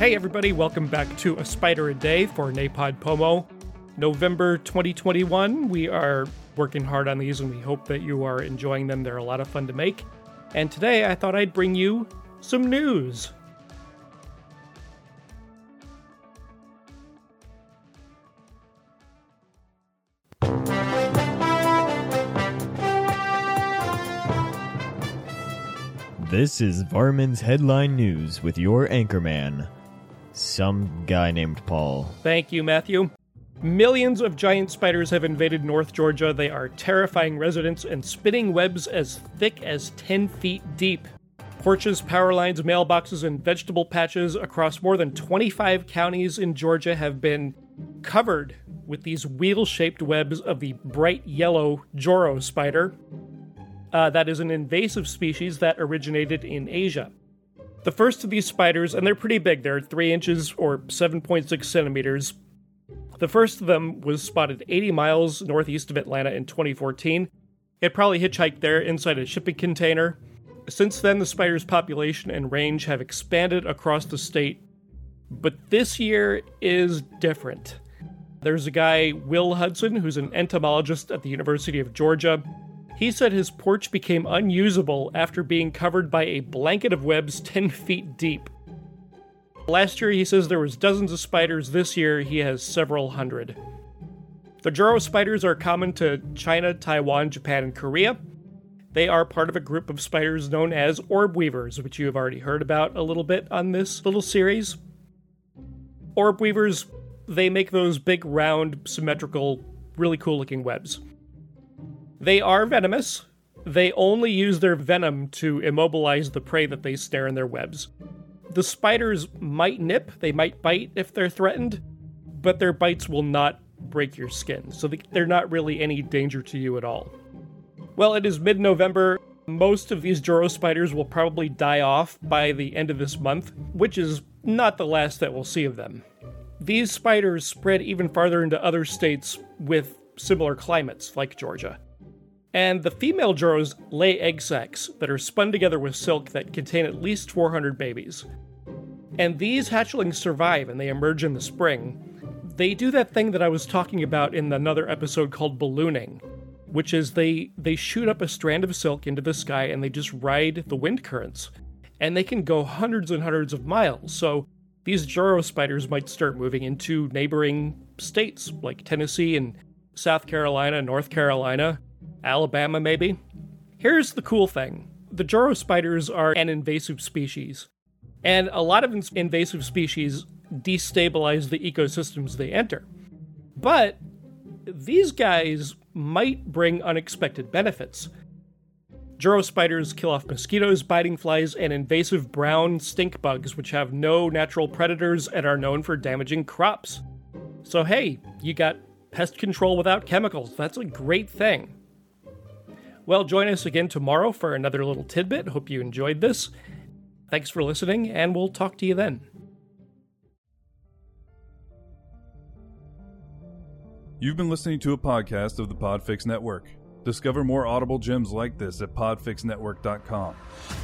Hey, everybody, welcome back to A Spider a Day for NaPodPoMo. November 2021. We are working hard on these and we hope that you are enjoying them. They're a lot of fun to make. And today I thought I'd bring you some news. This is Varmin's Headline News with your anchorman, some guy named Paul. Thank you, Matthew. Millions of giant spiders have invaded North Georgia. They are terrifying residents and spinning webs as thick as 10 feet deep. Porches, power lines, mailboxes, and vegetable patches across more than 25 counties in Georgia have been covered with these wheel shaped webs of the bright yellow Joro spider. Uh, that is an invasive species that originated in Asia. The first of these spiders, and they're pretty big, they're 3 inches or 7.6 centimeters. The first of them was spotted 80 miles northeast of Atlanta in 2014. It probably hitchhiked there inside a shipping container. Since then, the spider's population and range have expanded across the state, but this year is different. There's a guy, Will Hudson, who's an entomologist at the University of Georgia. He said his porch became unusable after being covered by a blanket of webs 10 feet deep. Last year, he says there was dozens of spiders. This year, he has several hundred. The Joro spiders are common to China, Taiwan, Japan, and Korea. They are part of a group of spiders known as orb weavers, which you have already heard about a little bit on this little series. Orb weavers, they make those big, round, symmetrical, really cool looking webs. They are venomous. They only use their venom to immobilize the prey that they snare in their webs. The spiders might nip, they might bite if they're threatened, but their bites will not break your skin, so they're not really any danger to you at all. Well, it is mid November. Most of these Joro spiders will probably die off by the end of this month, which is not the last that we'll see of them. These spiders spread even farther into other states with similar climates, like Georgia. And the female Joros lay egg sacs that are spun together with silk that contain at least 400 babies. And these hatchlings survive and they emerge in the spring. They do that thing that I was talking about in another episode called ballooning, which is they they shoot up a strand of silk into the sky and they just ride the wind currents. And they can go hundreds and hundreds of miles. So these Joro spiders might start moving into neighboring states like Tennessee and South Carolina, North Carolina, Alabama, maybe. Here's the cool thing the Joro spiders are an invasive species, and a lot of invasive species destabilize the ecosystems they enter. But these guys might bring unexpected benefits. Joro spiders kill off mosquitoes, biting flies, and invasive brown stink bugs, which have no natural predators and are known for damaging crops. So, hey, you got pest control without chemicals. That's a great thing. Well, join us again tomorrow for another little tidbit. Hope you enjoyed this. Thanks for listening, and we'll talk to you then. You've been listening to a podcast of the Podfix Network. Discover more audible gems like this at podfixnetwork.com.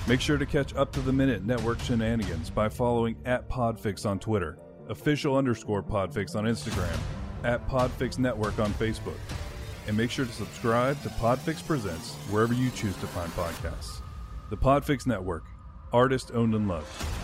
Make sure to catch up to the minute network shenanigans by following at Podfix on Twitter, official underscore Podfix on Instagram, at Podfix Network on Facebook and make sure to subscribe to Podfix Presents wherever you choose to find podcasts. The Podfix Network, artist owned and loved.